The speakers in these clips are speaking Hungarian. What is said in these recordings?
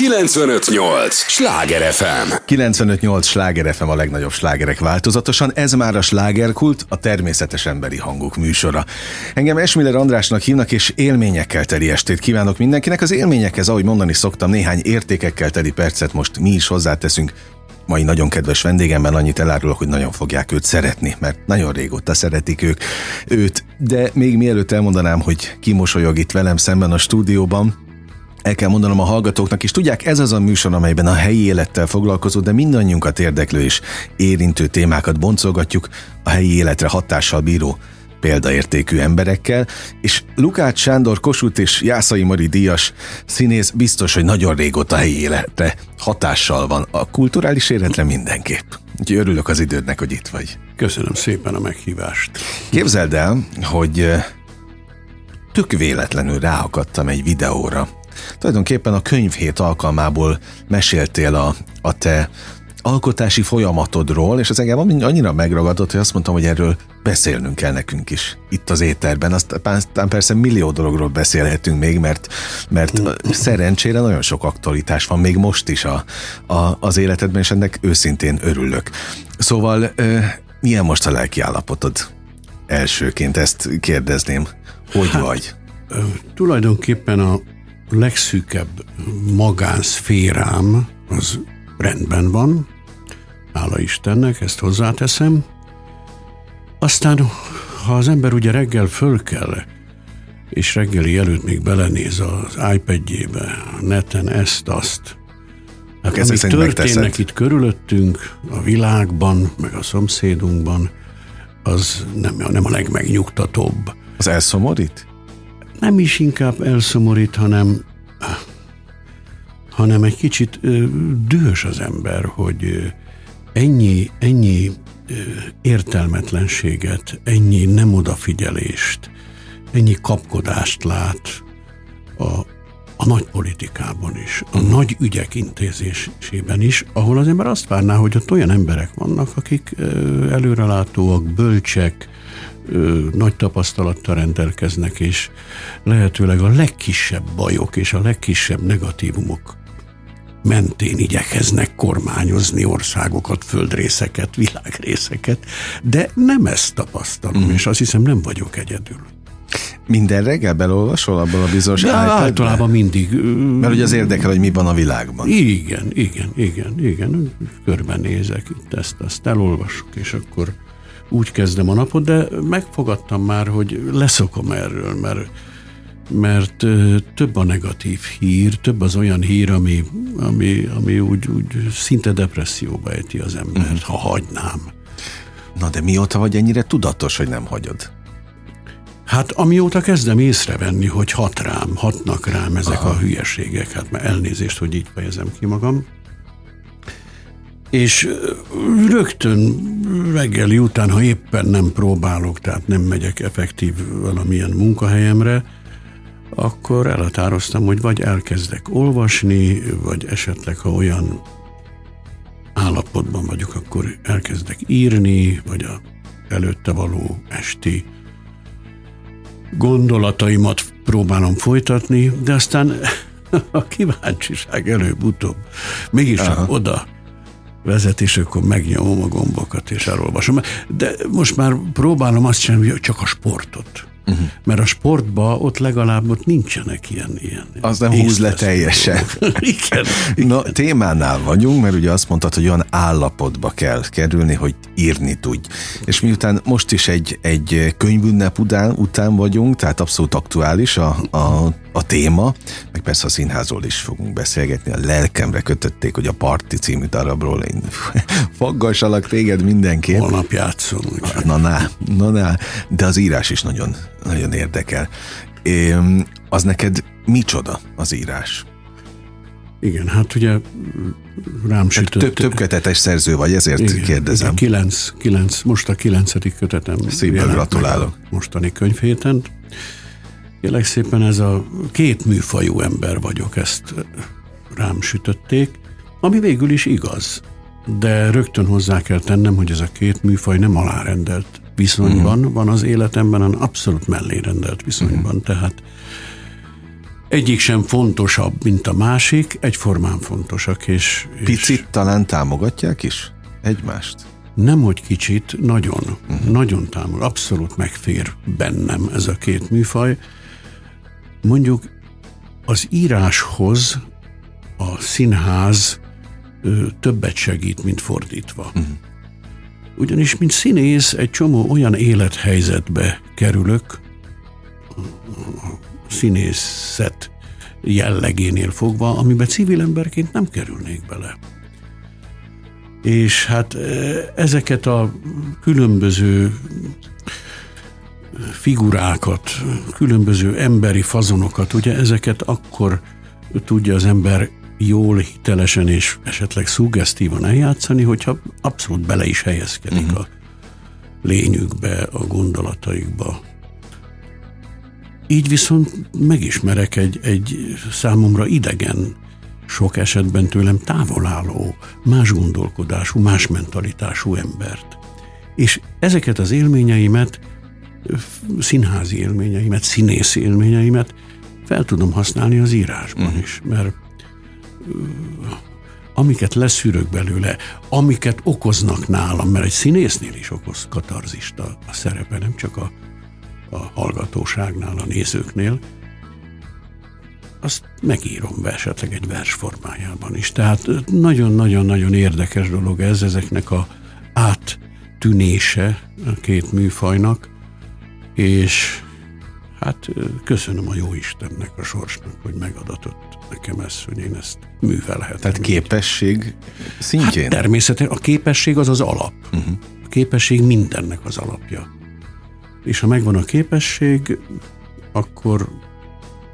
958! Sláger FM! 958! Sláger FM a legnagyobb slágerek változatosan. Ez már a slágerkult, a természetes emberi hangok műsora. Engem Esmiller Andrásnak hívnak, és élményekkel teli estét kívánok mindenkinek. Az élményekhez, ahogy mondani szoktam, néhány értékekkel teli percet most mi is hozzáteszünk mai nagyon kedves vendégemben annyit elárulok, hogy nagyon fogják őt szeretni, mert nagyon régóta szeretik ők őt. De még mielőtt elmondanám, hogy ki itt velem szemben a stúdióban, el kell mondanom a hallgatóknak is, tudják, ez az a műsor, amelyben a helyi élettel foglalkozó, de mindannyiunkat érdeklő és érintő témákat boncolgatjuk a helyi életre hatással bíró példaértékű emberekkel, és Lukács Sándor Kossuth és Jászai Mari Díjas színész biztos, hogy nagyon régóta helyi életre hatással van. A kulturális életre mindenképp. Úgyhogy örülök az idődnek, hogy itt vagy. Köszönöm szépen a meghívást. Képzeld el, hogy tök véletlenül ráakadtam egy videóra, Tulajdonképpen a könyvhét alkalmából meséltél a, a te alkotási folyamatodról, és az engem annyira megragadott, hogy azt mondtam, hogy erről beszélnünk kell nekünk is itt az étterben. Aztán persze millió dologról beszélhetünk még, mert, mert szerencsére nagyon sok aktualitás van még most is a, a, az életedben, és ennek őszintén örülök. Szóval milyen most a lelki állapotod? Elsőként ezt kérdezném. Hogy hát, vagy? Tulajdonképpen a legszűkebb magánszférám az rendben van, hála Istennek, ezt hozzáteszem. Aztán, ha az ember ugye reggel föl kell, és reggeli előtt még belenéz az iPad-jébe, a neten ezt-azt, Hát amik történnek megteszed. itt körülöttünk, a világban, meg a szomszédunkban, az nem, nem a legmegnyugtatóbb. Az elszomorít? Nem is inkább elszomorít, hanem hanem egy kicsit ö, dühös az ember, hogy ennyi, ennyi ö, értelmetlenséget, ennyi nem odafigyelést, ennyi kapkodást lát a, a nagy politikában is, a nagy ügyek intézésében is, ahol az ember azt várná, hogy ott olyan emberek vannak, akik előrelátóak, bölcsek, ö, nagy tapasztalattal rendelkeznek, és lehetőleg a legkisebb bajok és a legkisebb negatívumok mentén igyekeznek kormányozni országokat, földrészeket, világrészeket, de nem ezt tapasztalom, mm. és azt hiszem nem vagyok egyedül. Minden reggel belolvasol abban a bizonyos De általában mindig. Mert ugye az érdekel, hogy mi van a világban. Igen, igen, igen, igen. Körbenézek itt ezt, azt elolvasok, és akkor úgy kezdem a napot, de megfogadtam már, hogy leszokom erről, mert mert több a negatív hír, több az olyan hír, ami, ami, ami úgy, úgy szinte depresszióba ejti az embert, uh-huh. ha hagynám. Na de mióta vagy ennyire tudatos, hogy nem hagyod? Hát amióta kezdem észrevenni, hogy hat rám, hatnak rám ezek Aha. a hülyeségek, hát már elnézést, hogy így fejezem ki magam. És rögtön reggeli után, ha éppen nem próbálok, tehát nem megyek effektív valamilyen munkahelyemre, akkor elhatároztam, hogy vagy elkezdek olvasni, vagy esetleg, ha olyan állapotban vagyok, akkor elkezdek írni, vagy a előtte való esti gondolataimat próbálom folytatni, de aztán a kíváncsiság előbb-utóbb mégis oda vezet, és akkor megnyomom a gombokat, és elolvasom. De most már próbálom azt csinálni, hogy csak a sportot. Uh-huh. Mert a sportban ott legalább ott nincsenek ilyen. ilyen az nem húz le teljesen. igen, igen. Na, témánál vagyunk, mert ugye azt mondtad, hogy olyan állapotba kell kerülni, hogy írni tudj. És miután most is egy, egy könyvünnep után, után vagyunk, tehát abszolút aktuális a, a, a téma, meg persze a színházról is fogunk beszélgetni, a lelkemre kötötték, hogy a Parti című darabról én faggassalak téged mindenki. Holnap játszom. Na, na, na, na, de az írás is nagyon nagyon érdekel. É, az neked micsoda az írás? Igen, hát ugye rám sütött. Több, több kötetes szerző vagy, ezért igen, kérdezem. Igen, kilenc, kilenc, most a kilencedik kötetem. Szépen gratulálok. Mostani könyvhéten. Kérlek szépen ez a két műfajú ember vagyok, ezt rám sütötték, ami végül is igaz. De rögtön hozzá kell tennem, hogy ez a két műfaj nem alárendelt viszonyban uh-huh. van az életemben, hanem abszolút mellé rendelt viszonyban. Uh-huh. Tehát egyik sem fontosabb, mint a másik, egyformán fontosak. És, és Picit talán támogatják is egymást? Nem, hogy kicsit, nagyon, uh-huh. nagyon támog, abszolút megfér bennem ez a két műfaj. Mondjuk az íráshoz a színház ö, többet segít, mint fordítva. Uh-huh. Ugyanis, mint színész, egy csomó olyan élethelyzetbe kerülök, a színészet jellegénél fogva, amiben civil emberként nem kerülnék bele. És hát ezeket a különböző figurákat, különböző emberi fazonokat, ugye ezeket akkor tudja az ember jól, hitelesen és esetleg szuggesztívan eljátszani, hogyha abszolút bele is helyezkedik uh-huh. a lényükbe, a gondolataikba. Így viszont megismerek egy, egy számomra idegen, sok esetben tőlem távol álló, más gondolkodású, más mentalitású embert. És ezeket az élményeimet, színházi élményeimet, színész élményeimet fel tudom használni az írásban uh-huh. is, mert amiket leszűrök belőle, amiket okoznak nálam, mert egy színésznél is okoz katarzista a szerepe, nem csak a, a hallgatóságnál, a nézőknél, azt megírom be esetleg egy vers formájában is. Tehát nagyon-nagyon-nagyon érdekes dolog ez, ezeknek a áttűnése a két műfajnak, és hát köszönöm a jó Istennek, a sorsnak, hogy megadatott nekem ezt, hogy én ezt művelhetem. Tehát képesség szintjén? Hát természetesen a képesség az az alap. Uh-huh. A képesség mindennek az alapja. És ha megvan a képesség, akkor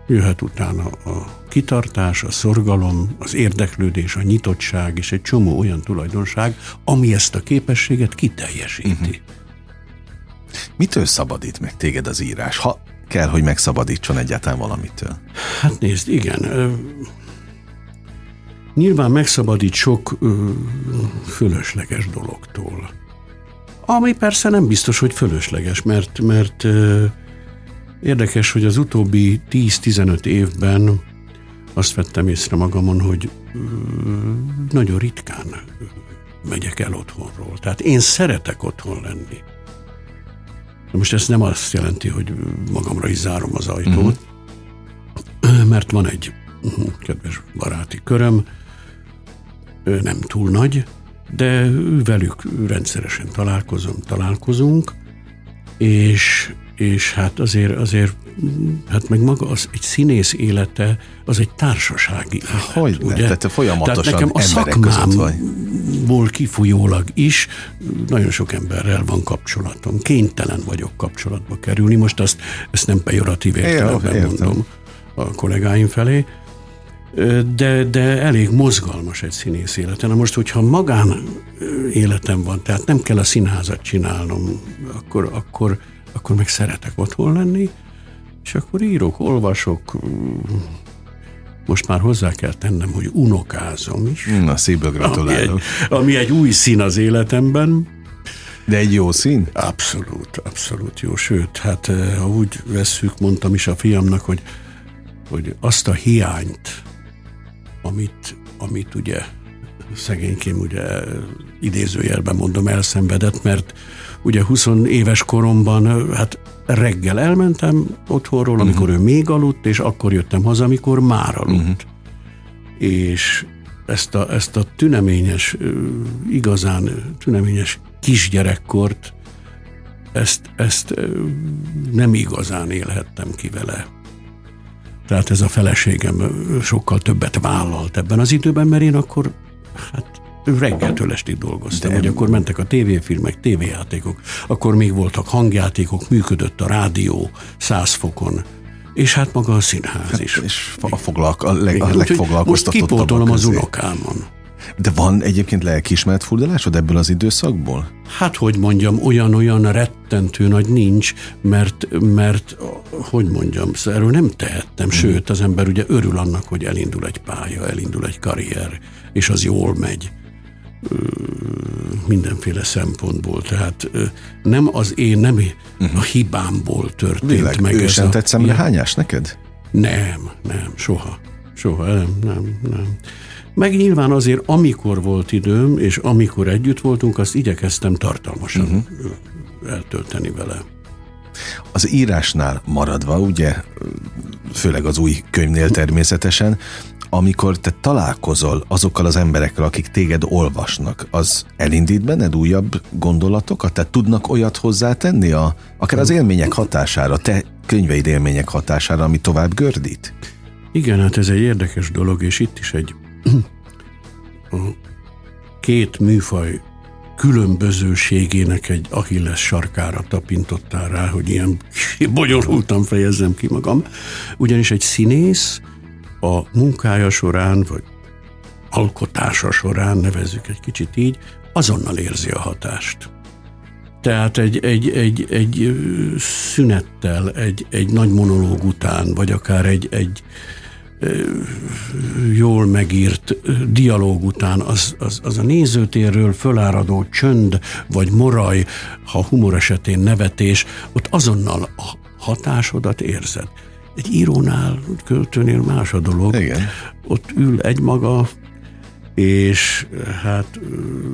jöhet utána a kitartás, a szorgalom, az érdeklődés, a nyitottság és egy csomó olyan tulajdonság, ami ezt a képességet kiteljesíti. Uh-huh. Mitől szabadít meg téged az írás? Ha kell, hogy megszabadítson egyáltalán valamitől. Hát nézd, igen. Nyilván megszabadít sok fölösleges dologtól. Ami persze nem biztos, hogy fölösleges, mert, mert érdekes, hogy az utóbbi 10-15 évben azt vettem észre magamon, hogy nagyon ritkán megyek el otthonról. Tehát én szeretek otthon lenni. Most ez nem azt jelenti, hogy magamra is zárom az ajtót, uh-huh. mert van egy kedves baráti köröm, nem túl nagy, de velük rendszeresen találkozom, találkozunk, és, és hát azért, azért hát meg maga az egy színész élete, az egy társasági élet. Hogy ugye? Tehát te folyamatosan Tehát nekem a szakmámból kifolyólag is nagyon sok emberrel van kapcsolatom. Kénytelen vagyok kapcsolatba kerülni. Most azt, ezt nem pejoratív értelemben mondom a kollégáim felé, de, de elég mozgalmas egy színész élete. Na most, hogyha magán életem van, tehát nem kell a színházat csinálnom, akkor, akkor, akkor meg szeretek otthon lenni, és akkor írok, olvasok, most már hozzá kell tennem, hogy unokázom is. Na, szívből gratulálok. Ami egy, ami egy új szín az életemben. De egy jó szín? Abszolút, abszolút jó. Sőt, hát eh, ha úgy vesszük, mondtam is a fiamnak, hogy, hogy azt a hiányt, amit, amit ugye szegénykém ugye idézőjelben mondom elszenvedett, mert ugye 20 éves koromban hát reggel elmentem otthonról, amikor uh-huh. ő még aludt, és akkor jöttem haza, amikor már aludt. Uh-huh. És ezt a, ezt a tüneményes, igazán tüneményes kisgyerekkort, ezt, ezt nem igazán élhettem ki vele. Tehát ez a feleségem sokkal többet vállalt ebben az időben, mert én akkor hát reggeltől estig dolgoztam, De... hogy akkor mentek a tévéfilmek, tévéjátékok, akkor még voltak hangjátékok, működött a rádió száz fokon, és hát maga a színház hát, is. És a, foglalk, a, leg, a legfoglalkoztatottabb. Most kipótolom az unokámon. De van egyébként lelkiismeret furdalásod ebből az időszakból? Hát, hogy mondjam, olyan-olyan rettentő nagy nincs, mert, mert hogy mondjam, erről nem tehettem, hmm. sőt, az ember ugye örül annak, hogy elindul egy pálya, elindul egy karrier, és az jól megy mindenféle szempontból. Tehát nem az én, nem a hibámból történt Világ, meg. Ő sem a, tett szemre hányás neked? Nem, nem, soha. Soha, nem, nem, nem. Meg nyilván azért, amikor volt időm, és amikor együtt voltunk, azt igyekeztem tartalmasan uh-huh. eltölteni vele. Az írásnál maradva, ugye, főleg az új könyvnél természetesen, amikor te találkozol azokkal az emberekkel, akik téged olvasnak, az elindít benned újabb gondolatokat? Tehát tudnak olyat hozzátenni, a, akár az élmények hatására, te könyveid élmények hatására, ami tovább gördít? Igen, hát ez egy érdekes dolog, és itt is egy két műfaj különbözőségének egy Achilles sarkára tapintottál rá, hogy ilyen bonyolultan fejezzem ki magam. Ugyanis egy színész a munkája során, vagy alkotása során, nevezzük egy kicsit így, azonnal érzi a hatást. Tehát egy, egy, egy, egy szünettel, egy, egy nagy monológ után, vagy akár egy, egy jól megírt dialóg után az, az, az a nézőtérről föláradó csönd, vagy moraj, ha humor esetén nevetés, ott azonnal a hatásodat érzed. Egy írónál, költőnél más a dolog. Igen. Ott ül egy maga, és hát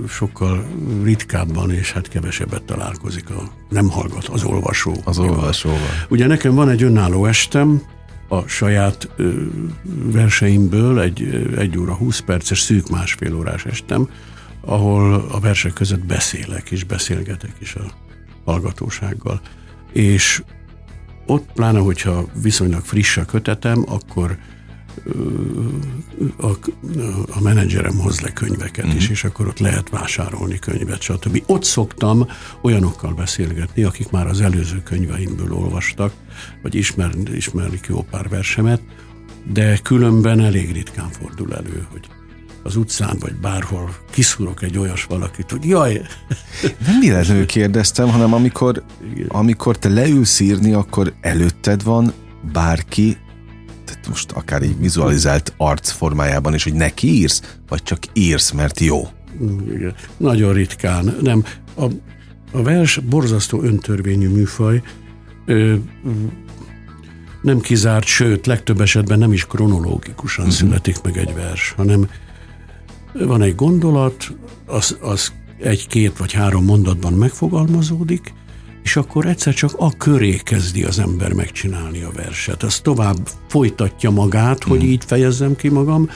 sokkal ritkábban és hát kevesebbet találkozik a nem hallgat az olvasó. Az olvasóval. Ugye nekem van egy önálló estem, a saját verseimből egy, egy óra 20 perces, szűk másfél órás estem, ahol a versek között beszélek és beszélgetek is a hallgatósággal. És ott pláne, hogyha viszonylag friss a kötetem, akkor a, a menedzserem hoz le könyveket uh-huh. is, és akkor ott lehet vásárolni könyvet, stb. Ott szoktam olyanokkal beszélgetni, akik már az előző könyveimből olvastak, vagy ismer, ismerik jó pár versemet, de különben elég ritkán fordul elő, hogy az utcán, vagy bárhol kiszúrok egy olyas valakit, hogy jaj! Nem véletlenül kérdeztem, hanem amikor, amikor te leülsz írni, akkor előtted van bárki, tehát most akár így vizualizált arc formájában is, hogy neki írsz, vagy csak írsz, mert jó? Igen. Nagyon ritkán. Nem. A, a vers borzasztó öntörvényű műfaj, ö, nem kizárt, sőt, legtöbb esetben nem is kronológikusan uh-huh. születik meg egy vers, hanem van egy gondolat, az, az egy-két vagy három mondatban megfogalmazódik, és akkor egyszer csak a köré kezdi az ember megcsinálni a verset. Az tovább folytatja magát, hogy mm. így fejezzem ki magam,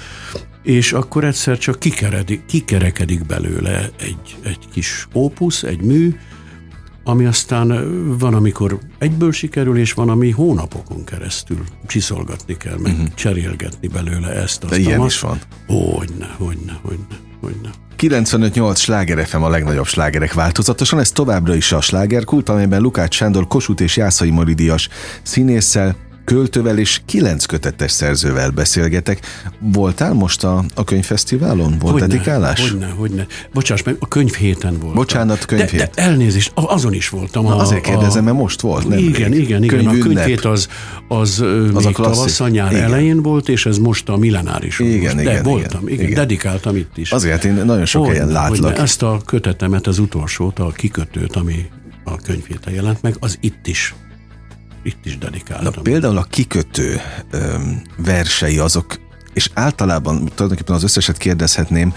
és akkor egyszer csak kikeredik, kikerekedik belőle egy, egy kis ópusz, egy mű, ami aztán van, amikor egyből sikerül, és van, ami hónapokon keresztül csiszolgatni kell, meg uh-huh. cserélgetni belőle ezt. Azt, De ilyen is van? Hogyne, hogyne, hogyne, hogyne. 95-8 sláger FM a legnagyobb slágerek változatosan, ez továbbra is a slágerkult, amelyben Lukács Sándor Kossuth és Jászai Maridias színésszel, költővel és kilenc kötetes szerzővel beszélgetek. Voltál most a, a könyvfesztiválon? Volt hogyne, dedikálás? Hogyne, hogyne. Bocsáss meg, a könyv héten volt. Bocsánat, könyv de, de elnézést, azon is voltam. Na, a, azért kérdezem, mert most volt, nem Igen, rég. igen, igen. Könyv a könyvhét az, az, az még a tavasz, a nyár igen. elején volt, és ez most a millenáris. Igen, most. igen, de voltam, igen, igen. dedikáltam itt is. Azért én nagyon sok hogyne, helyen látlak. Hogyne. Ezt a kötetemet, az utolsót, a kikötőt, ami a könyvhéten jelent meg, az itt is itt is dedikáltam. Na, például a kikötő öm, versei azok, és általában tulajdonképpen az összeset kérdezhetném,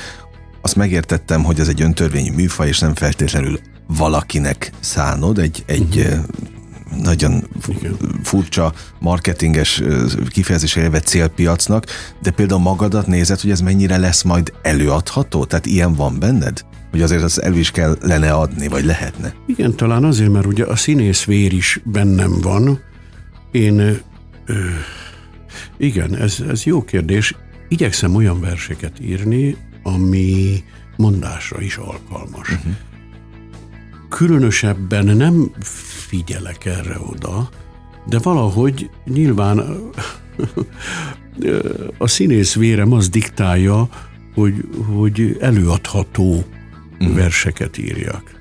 azt megértettem, hogy ez egy öntörvényű műfaj, és nem feltétlenül valakinek szánod, egy, egy uh-huh. nagyon Igen. furcsa marketinges kifejezés élve célpiacnak, de például magadat nézed, hogy ez mennyire lesz majd előadható? Tehát ilyen van benned? Hogy azért az el is kellene adni, vagy lehetne. Igen, talán azért, mert ugye a színész vér is bennem van. Én, ö, igen, ez, ez jó kérdés. Igyekszem olyan verseket írni, ami mondásra is alkalmas. Uh-huh. Különösebben nem figyelek erre oda, de valahogy nyilván a színész vérem az diktálja, hogy, hogy előadható uh-huh. verseket írjak.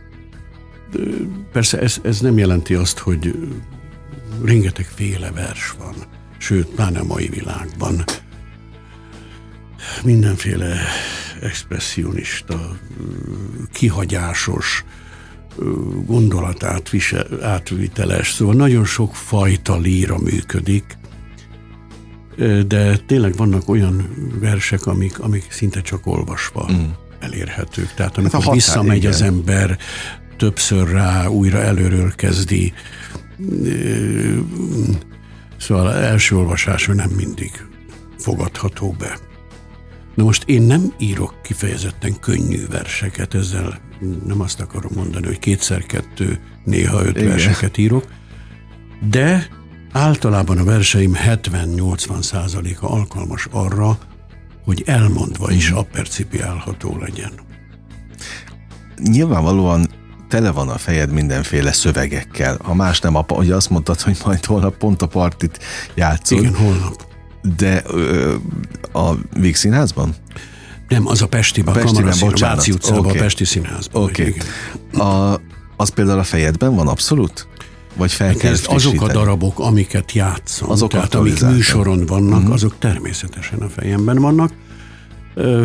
Persze ez, ez nem jelenti azt, hogy rengeteg féle vers van, sőt, pláne a mai világban. Mindenféle expressionista, kihagyásos, gondolatát átviteles, szóval nagyon sok fajta líra működik, de tényleg vannak olyan versek, amik, amik szinte csak olvasva mm. Elérhetők. Tehát amikor hát visszamegy igen. az ember, többször rá, újra előről kezdi, szóval első olvasásra nem mindig fogadható be. Na most én nem írok kifejezetten könnyű verseket, ezzel nem azt akarom mondani, hogy kétszer-kettő, néha öt Igen. verseket írok, de általában a verseim 70-80 százaléka alkalmas arra, hogy elmondva is appercipiálható legyen. Nyilvánvalóan tele van a fejed mindenféle szövegekkel. Ha más nem, apa, hogy azt mondtad, hogy majd holnap pont a partit játszol. Igen, holnap. De ö, a Víg Színházban? Nem, az a Pestiben, a Pestiben, a Váci utcában, okay. a Pesti Színházban. Oké. Okay. Az például a fejedben van abszolút? Vagy fel kell Azok a darabok, amiket játszom, azok tehát amik műsoron vannak, uh-huh. azok természetesen a fejemben vannak.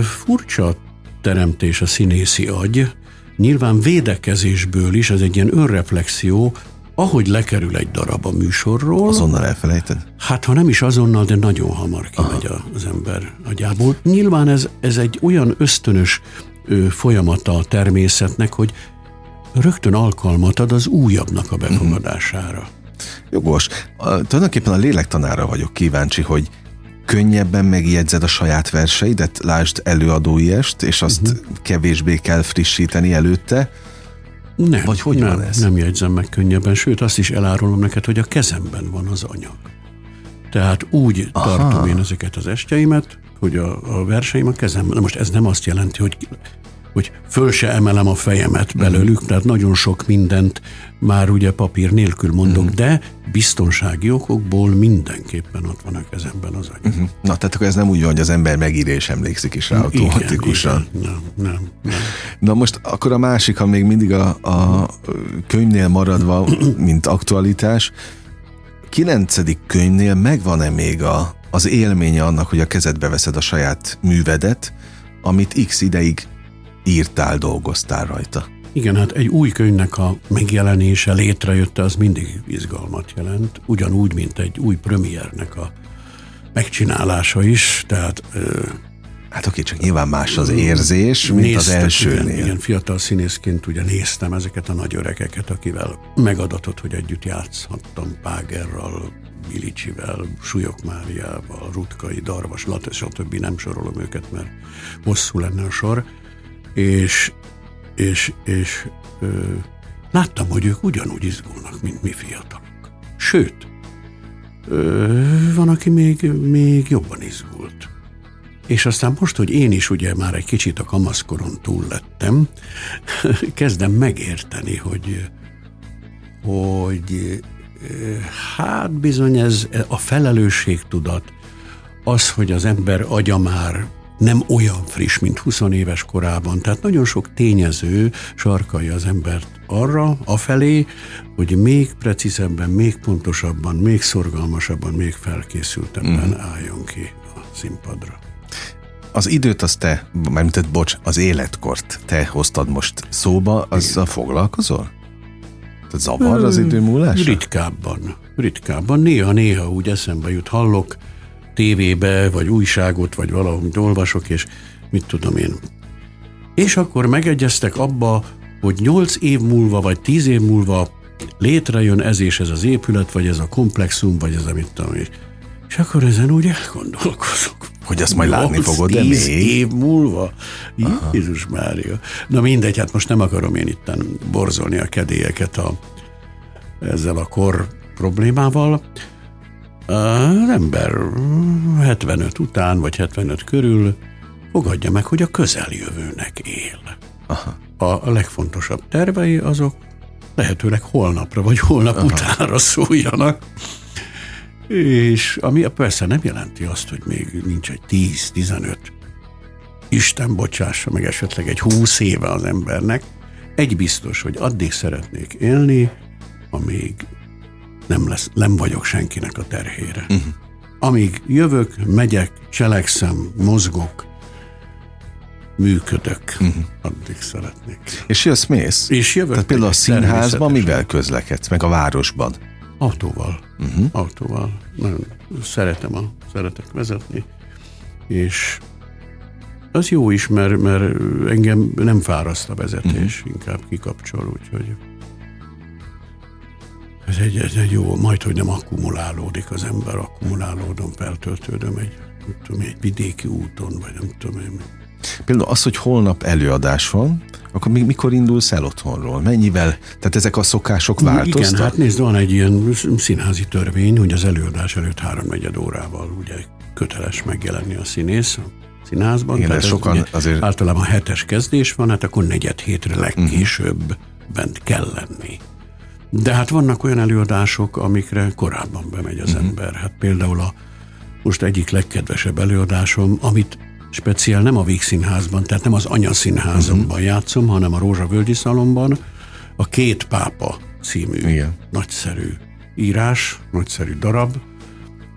Furcsa teremtés a színészi agy, nyilván védekezésből is, ez egy ilyen önreflexió, ahogy lekerül egy darab a műsorról... Azonnal elfelejted? Hát ha nem is azonnal, de nagyon hamar kimegy Aha. az ember agyából. Nyilván ez, ez egy olyan ösztönös ö, folyamata a természetnek, hogy rögtön alkalmat ad az újabbnak a befogadására. Mm. Jogos. A, tulajdonképpen a lélektanára vagyok kíváncsi, hogy könnyebben megjegyzed a saját verseidet, lásd előadóiest, és azt uh-huh. kevésbé kell frissíteni előtte, nem, Vagy hogy nem, van ez? Nem jegyzem meg könnyebben, sőt azt is elárulom neked, hogy a kezemben van az anyag. Tehát úgy Aha. tartom én ezeket az estjeimet, hogy a, a verseim a kezemben. Na most ez nem azt jelenti, hogy hogy föl se emelem a fejemet belőlük, mm. tehát nagyon sok mindent már ugye papír nélkül mondok, mm. de biztonsági okokból mindenképpen ott van a kezemben az anyag. Mm-hmm. Na, tehát akkor ez nem úgy van, hogy az ember megírja és emlékszik is rá automatikusan. Igen, igen. Nem, nem, nem. Na most akkor a másik, ha még mindig a, a könyvnél maradva, mint aktualitás, kilencedik könyvnél megvan-e még a, az élménye annak, hogy a kezedbe veszed a saját művedet, amit x ideig írtál, dolgoztál rajta. Igen, hát egy új könyvnek a megjelenése, létrejötte, az mindig izgalmat jelent, ugyanúgy, mint egy új premiernek a megcsinálása is, tehát Hát oké, csak nyilván más az érzés, mint néztem, az elsőnél. Igen, igen, fiatal színészként ugye néztem ezeket a nagy öregeket, akivel megadatott, hogy együtt játszhattam Págerral, Bilicsivel, Súlyok Máriával, Rutkai, Darvas, Latte, stb. Nem sorolom őket, mert hosszú lenne a sor és, és, és ö, láttam, hogy ők ugyanúgy izgulnak, mint mi fiatalok. Sőt, ö, van, aki még, még jobban izgult. És aztán most, hogy én is ugye már egy kicsit a kamaszkoron túl lettem, kezdem megérteni, hogy, hogy hát bizony ez a felelősségtudat, az, hogy az ember agya már nem olyan friss, mint 20 éves korában. Tehát nagyon sok tényező sarkalja az embert arra, afelé, hogy még precízebben, még pontosabban, még szorgalmasabban, még felkészültebben mm. álljon ki a színpadra. Az időt az te, mármint bocs, az életkort te hoztad most szóba, azzal foglalkozol? Tehát zavar az idő múlás? Ritkábban. Ritkábban. Néha-néha úgy eszembe jut, hallok tévébe, vagy újságot, vagy valahogy olvasok, és mit tudom én. És akkor megegyeztek abba, hogy nyolc év múlva, vagy tíz év múlva létrejön ez és ez az épület, vagy ez a komplexum, vagy ez a mit tudom én. És akkor ezen úgy elgondolkozok. Hogy azt majd látni fogod, de még? év múlva? Aha. Jézus Mária. Na mindegy, hát most nem akarom én itten borzolni a kedélyeket a, ezzel a kor problémával. Az ember 75 után, vagy 75 körül fogadja meg, hogy a közeljövőnek él. Aha. A legfontosabb tervei azok lehetőleg holnapra, vagy holnap Aha. utánra szóljanak. És ami persze nem jelenti azt, hogy még nincs egy 10-15 Isten bocsássa meg esetleg egy 20 éve az embernek. Egy biztos, hogy addig szeretnék élni, amíg nem, lesz, nem vagyok senkinek a terhére. Uh-huh. Amíg jövök, megyek, cselekszem, mozgok, működök, uh-huh. addig szeretnék. És jössz, mész? És jövök. Tehát például a színházban mivel közlekedsz, meg a városban? Autóval. Uh-huh. Autóval. Nagyon szeretem a szeretek vezetni, és az jó is, mert, mert engem nem fáraszt a vezetés, uh-huh. inkább kikapcsol, úgyhogy ez egy, ez egy jó, majd, hogy nem akkumulálódik az ember, akkumulálódom, feltöltődöm egy, nem tudom, egy vidéki úton, vagy nem tudom én. Például az, hogy holnap előadás van, akkor még mikor indulsz el otthonról? Mennyivel? Tehát ezek a szokások változtak? Igen, hát nézd, van egy ilyen színházi törvény, hogy az előadás előtt háromnegyed órával ugye köteles megjelenni a színész színházban. Igen, Tehát sokan azért... Általában hetes kezdés van, hát akkor negyed hétre legkésőbb uh-huh. bent kell lenni. De hát vannak olyan előadások, amikre korábban bemegy az uh-huh. ember. Hát például a most egyik legkedvesebb előadásom, amit speciál nem a Víg Színházban, tehát nem az Anyaszínházomban uh-huh. játszom, hanem a Rózsa Völgyi Szalomban, a Két Pápa című Igen. nagyszerű írás, nagyszerű darab,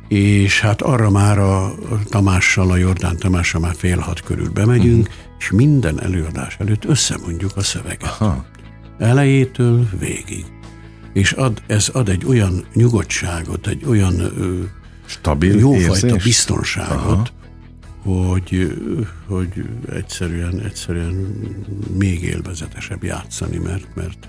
és hát arra már a Tamással, a Jordán Tamással már fél hat körül bemegyünk, uh-huh. és minden előadás előtt összemondjuk a szöveget. Aha. Elejétől végig. És ad, ez ad egy olyan nyugodtságot, egy olyan ö, stabil jófajta érzés? biztonságot, Aha. hogy, hogy egyszerűen, egyszerűen még élvezetesebb játszani, mert, mert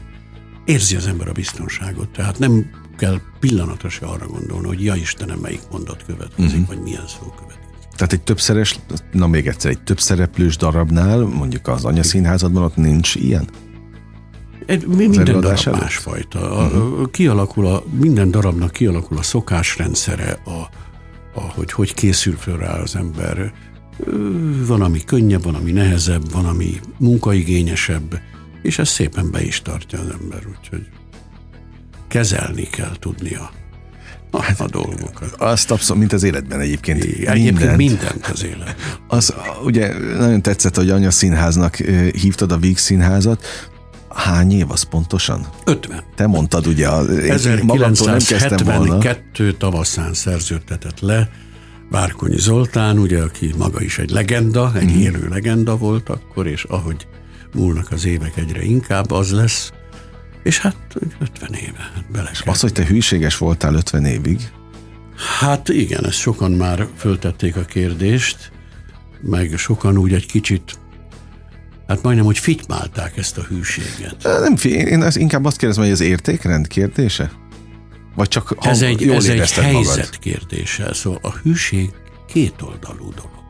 érzi az ember a biztonságot. Tehát nem kell pillanatra se arra gondolni, hogy ja Istenem, melyik mondat következik, uh-huh. vagy milyen szó következik. Tehát egy többszeres, na még egyszer, egy többszereplős darabnál, mondjuk az anyaszínházadban ott nincs ilyen? Egy, minden darab előtt? másfajta. Uh-huh. Kialakul a, minden darabnak kialakul a szokásrendszere, a, a, hogy hogy készül föl rá az ember. Van, ami könnyebb, van, ami nehezebb, van, ami munkaigényesebb, és ez szépen be is tartja az ember, úgyhogy kezelni kell tudnia a, hát, a dolgokat. Azt abszolút, mint az életben egyébként. Igen, egyébként mindent az életben. Az, ugye nagyon tetszett, hogy anya színháznak hívtad a Víg színházat. Hány év az pontosan? 50. Te mondtad ugye, a, 1972 tavaszán szerződtetett le Várkonyi Zoltán, ugye, aki maga is egy legenda, egy mm. élő legenda volt akkor, és ahogy múlnak az évek egyre inkább, az lesz, és hát 50 éve hát bele És az, hogy te hűséges voltál 50 évig? Hát igen, ezt sokan már föltették a kérdést, meg sokan úgy egy kicsit Hát majdnem, hogy fitymálták ezt a hűséget. Nem, én az, inkább azt kérdezem, hogy ez értékrend kérdése? Vagy csak hang, ez egy, jól ez egy helyzet magad? kérdése. Szóval a hűség kétoldalú dolog.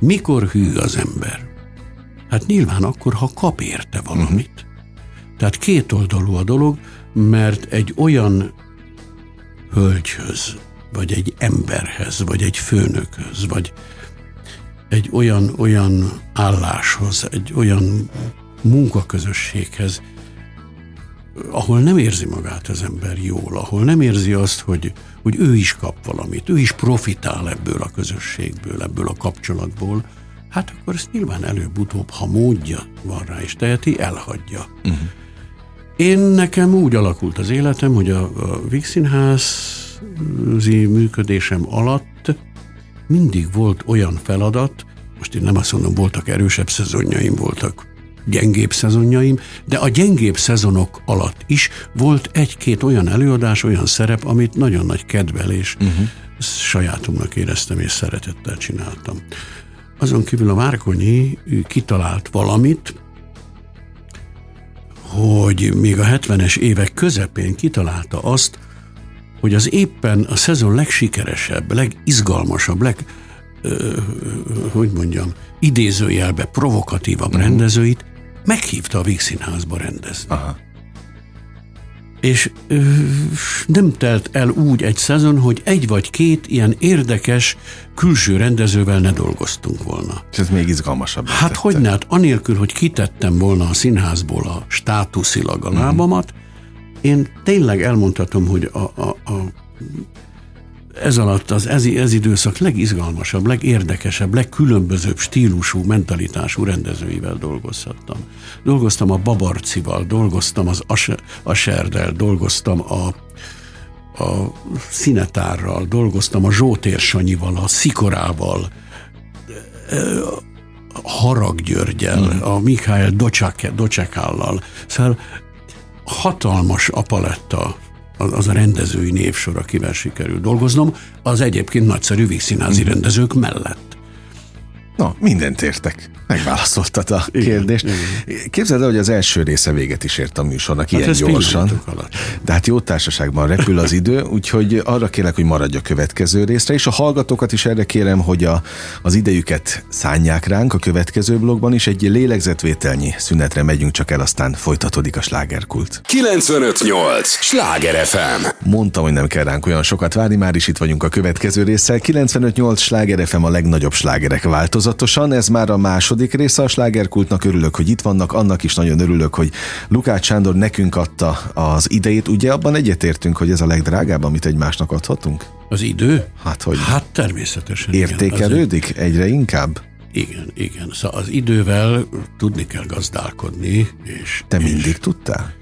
Mikor hű az ember? Hát nyilván akkor, ha kap érte valamit. Uh-huh. Tehát kétoldalú a dolog, mert egy olyan hölgyhöz, vagy egy emberhez, vagy egy főnökhöz, vagy egy olyan, olyan álláshoz, egy olyan munkaközösséghez, ahol nem érzi magát az ember jól, ahol nem érzi azt, hogy, hogy ő is kap valamit, ő is profitál ebből a közösségből, ebből a kapcsolatból, hát akkor ezt nyilván előbb-utóbb, ha módja van rá és teheti, elhagyja. Uh-huh. Én nekem úgy alakult az életem, hogy a, a Vígszínházi működésem alatt mindig volt olyan feladat, most én nem azt mondom, voltak erősebb szezonjaim, voltak gyengébb szezonjaim, de a gyengébb szezonok alatt is volt egy-két olyan előadás, olyan szerep, amit nagyon nagy kedvelés uh-huh. sajátomnak éreztem és szeretettel csináltam. Azon kívül a Várkonyi kitalált valamit, hogy még a 70-es évek közepén kitalálta azt, hogy az éppen a szezon legsikeresebb, legizgalmasabb, leg, ö, hogy mondjam, idézőjelbe provokatívabb uh-huh. rendezőit meghívta a Vígszínházba rendezni. Aha és ö, nem telt el úgy egy szezon, hogy egy vagy két ilyen érdekes külső rendezővel ne dolgoztunk volna. És ez még izgalmasabb. Hát hogy ne, hát anélkül, hogy kitettem volna a színházból a státuszilag a mhm. lábamat, mm. Én tényleg elmondhatom, hogy a, a, a ez alatt az ez, ez időszak legizgalmasabb, legérdekesebb, legkülönbözőbb stílusú, mentalitású rendezőivel dolgozhattam. Dolgoztam a Babarcival, dolgoztam az Aserdel, dolgoztam a, a Szinetárral, dolgoztam a Zsótér Sanyival, a Szikorával, a Harag Györgyel, hmm. a Mikhail Docsakállal. Szóval hatalmas apaletta az, az a rendezői névsor, akivel sikerült dolgoznom, az egyébként nagyszerű vígszínházi rendezők mellett. Na, mindent értek. Megválaszoltad a igen, kérdést. Igen. Képzeld el, hogy az első része véget is ért a műsornak hát ilyen gyorsan. De hát jó társaságban repül az idő, úgyhogy arra kérlek, hogy maradj a következő részre, és a hallgatókat is erre kérem, hogy a, az idejüket szánják ránk a következő blogban is. Egy lélegzetvételnyi szünetre megyünk csak el, aztán folytatódik a slágerkult. 958! Sláger FM! Mondtam, hogy nem kell ránk olyan sokat várni, már is itt vagyunk a következő résszel. 958 Sláger FM a legnagyobb slágerek változatosan. Ez már a második második része a slágerkultnak. Örülök, hogy itt vannak, annak is nagyon örülök, hogy Lukács Sándor nekünk adta az idejét. Ugye abban egyetértünk, hogy ez a legdrágább, amit egymásnak adhatunk? Az idő? Hát, hogy hát természetesen. Értékelődik igen, egyre inkább? Igen, igen. Szóval az idővel tudni kell gazdálkodni. És, Te és mindig tudtál?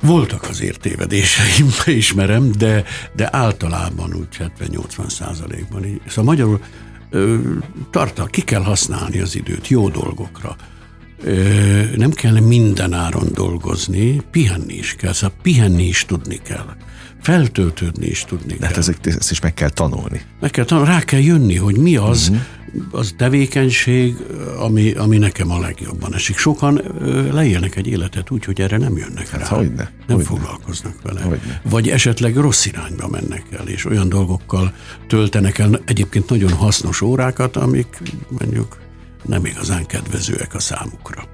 Voltak azért tévedéseim, ismerem, de, de általában úgy 70-80 százalékban. Szóval magyarul tartal, ki kell használni az időt jó dolgokra. Nem kell minden áron dolgozni, pihenni is kell, szóval pihenni is tudni kell. Feltöltődni is tudni De hát kell. Ezt is meg kell tanulni. Meg kell tanulni, rá kell jönni, hogy mi az, uh-huh. az tevékenység, ami, ami nekem a legjobban esik. Sokan leélnek egy életet úgy, hogy erre nem jönnek hát rá. Hogyne, nem hogyne. foglalkoznak vele. Hogyne. Vagy esetleg rossz irányba mennek el, és olyan dolgokkal töltenek el egyébként nagyon hasznos órákat, amik mondjuk nem igazán kedvezőek a számukra.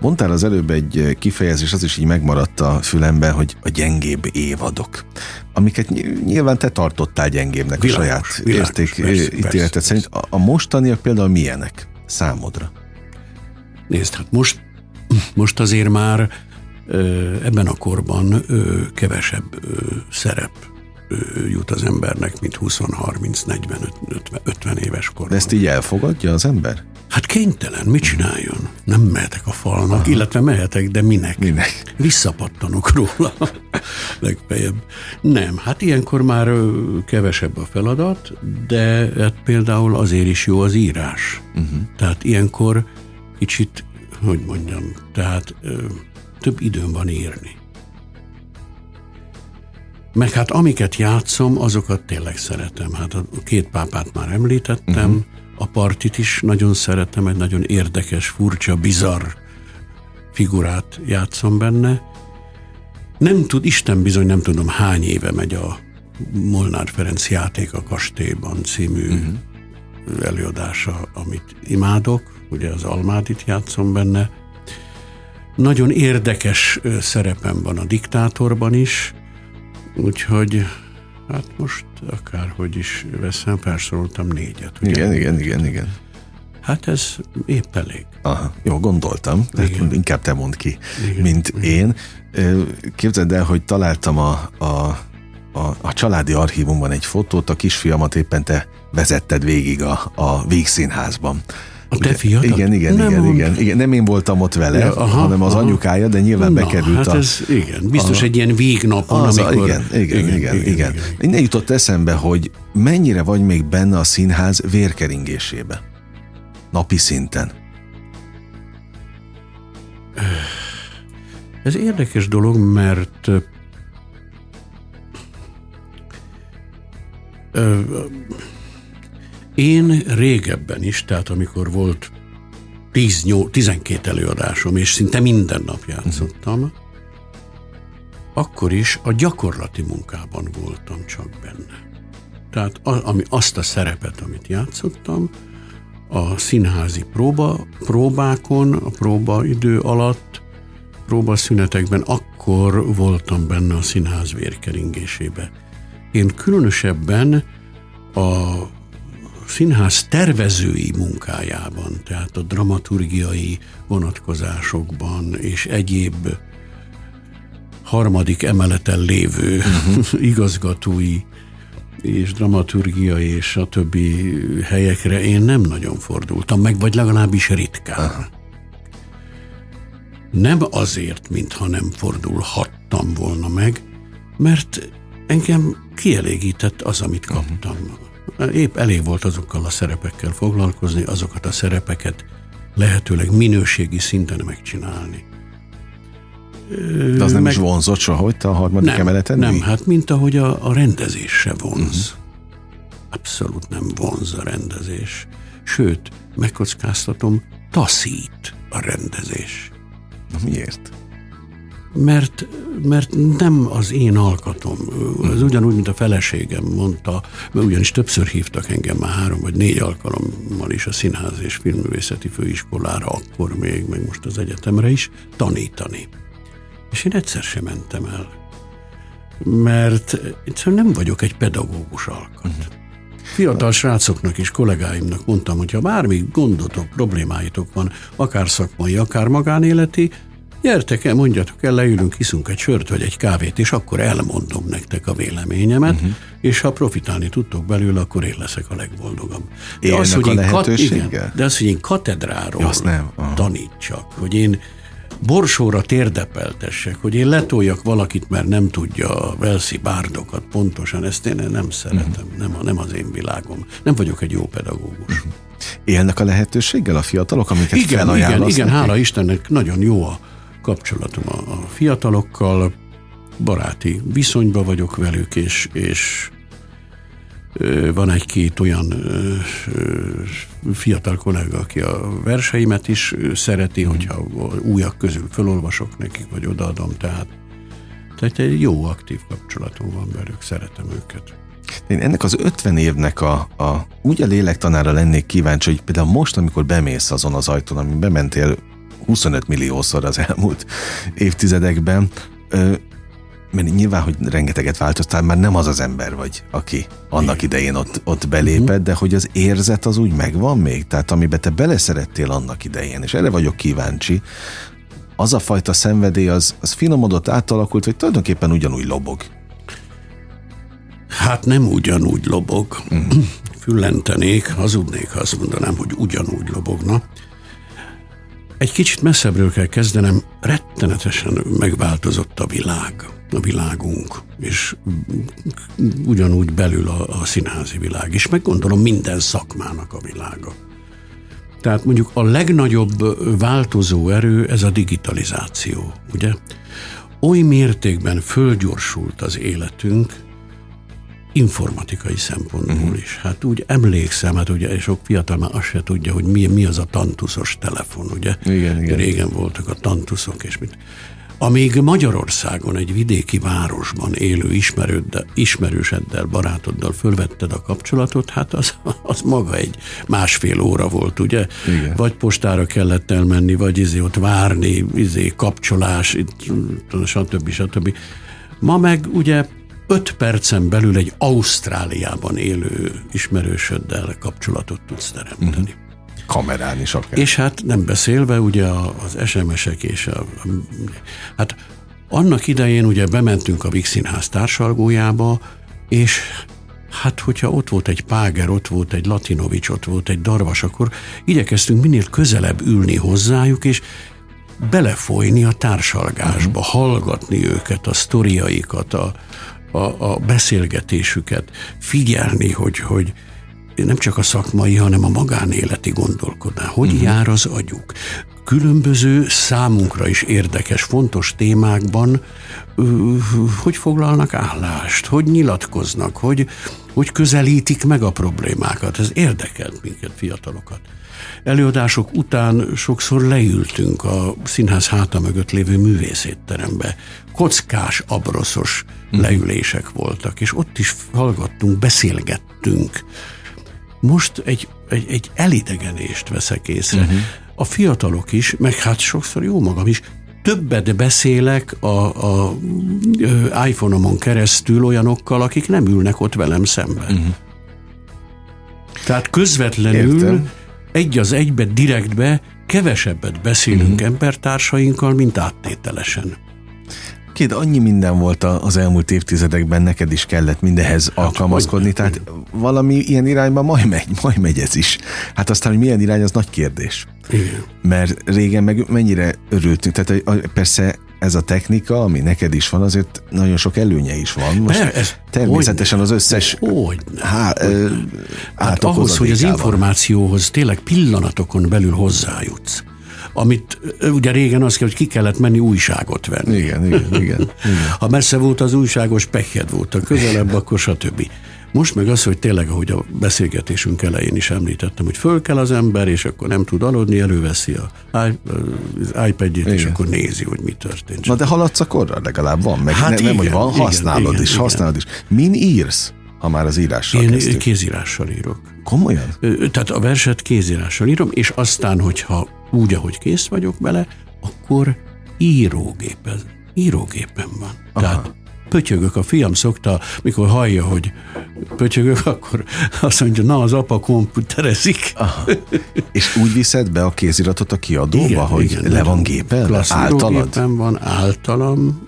Mondtál az előbb egy kifejezés, az is így megmaradt a fülemben, hogy a gyengébb évadok, amiket nyilván te tartottál gyengébbnek világos, a saját világos, értékítéleted szerint. A, a mostaniak például milyenek számodra? Nézd, hát most, most azért már ebben a korban kevesebb szerep jut az embernek, mint 20, 30, 40, 50, 50 éves korban. De ezt így elfogadja az ember? Hát kénytelen, mit csináljon? Nem mehetek a falnak, Aha. illetve mehetek, de minek? Minek? Visszapattanok róla legfeljebb. Nem, hát ilyenkor már kevesebb a feladat, de hát például azért is jó az írás. Uh-huh. Tehát ilyenkor kicsit, hogy mondjam, tehát ö, több időm van írni. Meg hát amiket játszom, azokat tényleg szeretem. Hát a két pápát már említettem, uh-huh. A partit is nagyon szeretem, egy nagyon érdekes, furcsa, bizarr figurát játszom benne. Nem tud, Isten bizony nem tudom hány éve megy a Molnár Ferenc játék a kastélyban című uh-huh. előadása, amit imádok, ugye az Almádit játszom benne. Nagyon érdekes szerepem van a diktátorban is, Úgyhogy hát most akárhogy is veszem, felsoroltam négyet. Ugye? Igen, igen, igen, igen. Hát ez épp elég. Aha, jó, gondoltam. Igen. Inkább te mondd ki, igen. mint igen. én. Képzeld el, hogy találtam a, a, a, a családi archívumban egy fotót, a kisfiamat éppen te vezetted végig a, a Vígszínházban. A te fiad? Igen, igen, nem igen, igen, igen. Nem én voltam ott vele, ja, aha, hanem az aha. anyukája, de nyilván Na, bekerült hát a... ez, igen, biztos a, egy ilyen végnapon, az amikor... igen, igen, igen, igen, igen, igen. Innen jutott eszembe, hogy mennyire vagy még benne a színház vérkeringésébe. Napi szinten. Ez érdekes dolog, mert ö, én régebben is, tehát amikor volt 10, 12 előadásom, és szinte minden nap játszottam, akkor is a gyakorlati munkában voltam csak benne. Tehát a, ami, azt a szerepet, amit játszottam, a színházi próba, próbákon, a próbaidő alatt, próbaszünetekben, akkor voltam benne a színház vérkeringésébe. Én különösebben a színház tervezői munkájában, tehát a dramaturgiai vonatkozásokban és egyéb harmadik emeleten lévő uh-huh. igazgatói és dramaturgiai és a többi helyekre én nem nagyon fordultam meg, vagy legalábbis ritkán. Nem azért, mintha nem fordulhattam volna meg, mert engem kielégített az, amit kaptam. Uh-huh épp elég volt azokkal a szerepekkel foglalkozni, azokat a szerepeket lehetőleg minőségi szinten megcsinálni. De az nem meg... is vonzott soha, te a harmadik nem, emeleten? Nem, mi? hát mint ahogy a, a rendezés se vonz. Uh-huh. Abszolút nem vonz a rendezés. Sőt, megkockáztatom, taszít a rendezés. Na miért? Mert, mert nem az én alkatom. Ez ugyanúgy, mint a feleségem mondta, mert ugyanis többször hívtak engem már három vagy négy alkalommal is a Színház és Filmművészeti Főiskolára, akkor még, meg most az egyetemre is, tanítani. És én egyszer sem mentem el. Mert egyszerűen nem vagyok egy pedagógus alkat. Uh-huh. Fiatal srácoknak és kollégáimnak mondtam, hogy ha bármi gondotok, problémáitok van, akár szakmai, akár magánéleti, gyertek el, mondjatok el, leülünk, hiszunk egy sört vagy egy kávét, és akkor elmondom nektek a véleményemet, uh-huh. és ha profitálni tudtok belőle, akkor én leszek a legboldogabb. De az, hogy én kat- igen, de az, hogy én katedráról Azt nem. tanítsak, hogy én borsóra térdepeltessek, hogy én letoljak valakit, mert nem tudja a Velszi bárdokat pontosan, ezt én nem szeretem, uh-huh. nem, nem az én világom. Nem vagyok egy jó pedagógus. Uh-huh. Élnek a lehetőséggel a fiatalok, amiket igen, igen, igen, hála Istennek nagyon jó a kapcsolatom a, a fiatalokkal, baráti viszonyba vagyok velük, és, és van egy-két olyan fiatal kollega, aki a verseimet is szereti, mm. hogyha újak közül felolvasok nekik, vagy odaadom, tehát, tehát egy jó aktív kapcsolatom van velük, szeretem őket. Én ennek az 50 évnek a, a úgy a lélektanára lennék kíváncsi, hogy például most, amikor bemész azon az ajtón, amin bementél 25 milliószor az elmúlt évtizedekben, mert nyilván, hogy rengeteget változtál, már nem az az ember vagy, aki annak idején ott, ott belépett, uh-huh. de hogy az érzet az úgy megvan még, tehát amiben te beleszerettél annak idején, és erre vagyok kíváncsi, az a fajta szenvedély, az, az finomodott, átalakult, vagy tulajdonképpen ugyanúgy lobog? Hát nem ugyanúgy lobog. Uh-huh. Füllentenék, hazudnék, ha azt mondanám, hogy ugyanúgy lobogna. Egy kicsit messzebbről kell kezdenem, rettenetesen megváltozott a világ a világunk, és ugyanúgy belül a, a színházi világ is, meg gondolom minden szakmának a világa. Tehát mondjuk a legnagyobb változó erő ez a digitalizáció, ugye? Oly mértékben fölgyorsult az életünk, informatikai szempontból uh-huh. is. Hát úgy emlékszem, hát ugye sok fiatal már azt se tudja, hogy mi, mi az a tantuszos telefon, ugye? Igen, igen. Régen voltak a tantuszok, és mit. Amíg Magyarországon egy vidéki városban élő ismerőddel, ismerőseddel, barátoddal fölvetted a kapcsolatot, hát az, az maga egy másfél óra volt, ugye? Igen. Vagy postára kellett elmenni, vagy izé ott várni, izé kapcsolás, stb. stb. Ma meg ugye öt percen belül egy Ausztráliában élő ismerősöddel kapcsolatot tudsz teremteni. Uh-huh kamerán is akár. És hát nem beszélve ugye az SMS-ek és a, hát annak idején ugye bementünk a Vix Színház társalgójába, és hát hogyha ott volt egy Páger, ott volt egy Latinovics, ott volt egy Darvas, akkor igyekeztünk minél közelebb ülni hozzájuk, és belefolyni a társalgásba, uh-huh. hallgatni őket, a sztoriaikat, a, a, a beszélgetésüket, figyelni, hogy, hogy, nem csak a szakmai, hanem a magánéleti gondolkodás. Hogy uh-huh. jár az agyuk? Különböző számunkra is érdekes, fontos témákban hogy foglalnak állást, hogy nyilatkoznak, hogy, hogy közelítik meg a problémákat. Ez érdekelt minket, fiatalokat. Előadások után sokszor leültünk a színház háta mögött lévő művészétterembe. Kockás, abroszos uh-huh. leülések voltak, és ott is hallgattunk, beszélgettünk most egy, egy, egy elidegenést veszek észre. Uh-huh. A fiatalok is, meg hát sokszor jó magam is, többet beszélek a, a, a iPhone-omon keresztül olyanokkal, akik nem ülnek ott velem szemben. Uh-huh. Tehát közvetlenül Értem. Egy az egybe, direktbe kevesebbet beszélünk uh-huh. embertársainkkal, mint áttételesen. Két, annyi minden volt az elmúlt évtizedekben, neked is kellett mindenhez hát, alkalmazkodni, tehát valami ilyen irányba majd megy, majd megy ez is. Hát aztán, hogy milyen irány, az nagy kérdés. Igen. Mert régen meg mennyire örültünk, tehát persze ez a technika, ami neked is van, azért nagyon sok előnye is van. Most ne, ez természetesen az összes hogy, há, hát ahhoz, hogy az információhoz tényleg pillanatokon belül hozzájutsz, amit ugye régen az kell, hogy ki kellett menni újságot venni. Igen, igen, igen. igen. Ha messze volt az újságos, pekhed volt, a közelebb, akkor stb. Most meg az, hogy tényleg, ahogy a beszélgetésünk elején is említettem, hogy föl kell az ember, és akkor nem tud aludni, előveszi a, az iPad-jét, és akkor nézi, hogy mi történt. Na de haladsz a korra, legalább van, meg hát ne, igen, nem, hogy van, használod igen, is, igen. használod is. Min írsz? ha már az írással Én kezdtük. kézírással írok. Komolyan? Tehát a verset kézírással írom, és aztán, hogyha úgy, ahogy kész vagyok bele, akkor írógépen, írógépen van. Aha. Tehát pötyögök. A fiam szokta, mikor hallja, hogy pötyögök, akkor azt mondja, na az apa komputerezik. Aha. És úgy viszed be a kéziratot a kiadóba, igen, hogy igen, le van gépen? Általad? van, általam,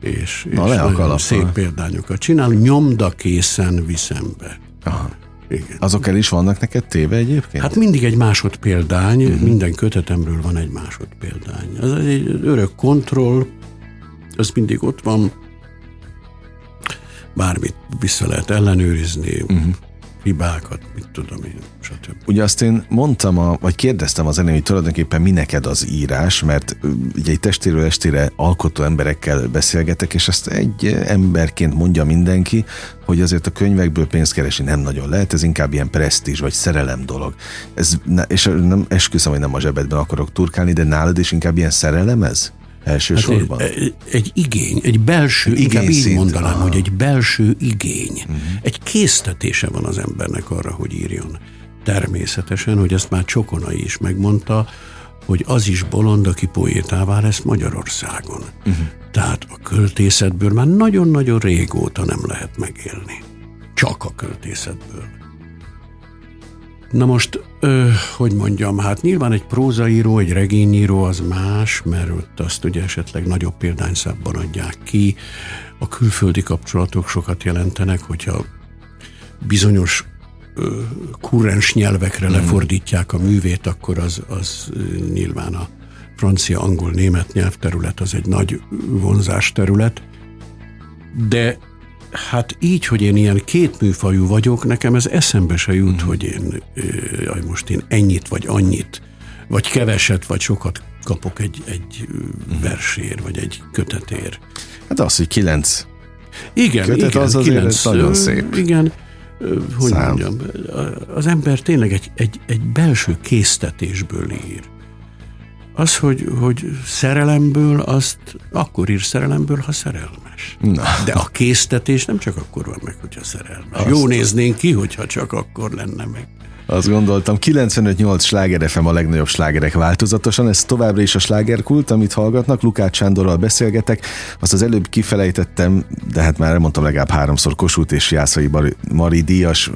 és, Na, és nagyon szép példányokat csinál, nyomdakészen viszem be. Aha. Igen. Azok el is vannak neked téve egyébként? Hát mindig egy másodpéldány, uh-huh. minden kötetemről van egy másodpéldány. Ez egy örök kontroll, az mindig ott van, bármit vissza lehet ellenőrizni, uh-huh. hibákat, mit tudom én, stb. Ugye azt én mondtam, a, vagy kérdeztem az elején, hogy tulajdonképpen mi neked az írás, mert ugye egy testéről estére alkotó emberekkel beszélgetek, és azt egy emberként mondja mindenki, hogy azért a könyvekből pénzt keresni nem nagyon lehet, ez inkább ilyen presztízs vagy szerelem dolog. Ez, és nem esküszöm, hogy nem a zsebedben akarok turkálni, de nálad is inkább ilyen szerelem ez? Elsősorban? Hát egy, egy igény, egy belső, egy inkább így szint, mondanám, aha. hogy egy belső igény. Uh-huh. Egy késztetése van az embernek arra, hogy írjon. Természetesen, hogy ezt már Csokonai is megmondta, hogy az is bolond, aki poétává lesz Magyarországon. Uh-huh. Tehát a költészetből már nagyon-nagyon régóta nem lehet megélni. Csak a költészetből. Na most, ö, hogy mondjam, hát nyilván egy prózaíró, egy regényíró az más, mert ott azt ugye esetleg nagyobb példányszámban adják ki. A külföldi kapcsolatok sokat jelentenek, hogyha bizonyos ö, kurrens nyelvekre hmm. lefordítják a művét, akkor az, az nyilván a francia, angol, német nyelvterület az egy nagy vonzás terület, de Hát így, hogy én ilyen kétműfajú vagyok, nekem ez eszembe se jut, mm. hogy én jaj, most én ennyit vagy annyit, vagy keveset, vagy sokat kapok egy, egy mm. versér, vagy egy kötetér. Hát az, hogy kilenc igen, kötet, igen, az azért kilenc, nagyon szép. Igen, hogy Szám. mondjam, az ember tényleg egy, egy, egy belső késztetésből ír. Az, hogy, hogy szerelemből, azt akkor ír szerelemből, ha szerelmes. Na. De a késztetés nem csak akkor van meg, hogyha szerelmes. Azt Jó néznénk ki, hogyha csak akkor lenne meg. Azt gondoltam, 95-8 sláger FM a legnagyobb slágerek változatosan, ez továbbra is a slágerkult, amit hallgatnak, Lukács Sándorral beszélgetek, azt az előbb kifelejtettem, de hát már elmondtam legalább háromszor Kossuth és Jászai Mari Díjas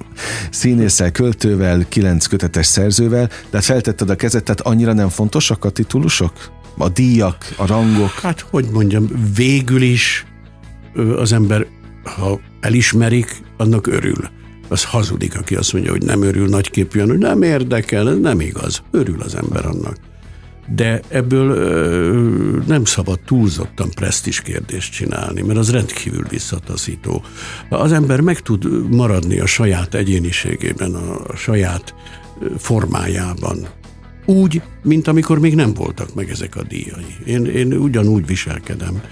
színésszel, költővel, kilenc kötetes szerzővel, de hát feltetted a kezet, tehát annyira nem fontosak a titulusok? A díjak, a rangok? Hát, hogy mondjam, végül is az ember, ha elismerik, annak örül az hazudik, aki azt mondja, hogy nem örül nagyképűen, hogy nem érdekel, ez nem igaz. Örül az ember annak. De ebből ö, nem szabad túlzottan presztis kérdést csinálni, mert az rendkívül visszataszító. Az ember meg tud maradni a saját egyéniségében, a, saját formájában, úgy, mint amikor még nem voltak meg ezek a díjai. Én, én ugyanúgy viselkedem,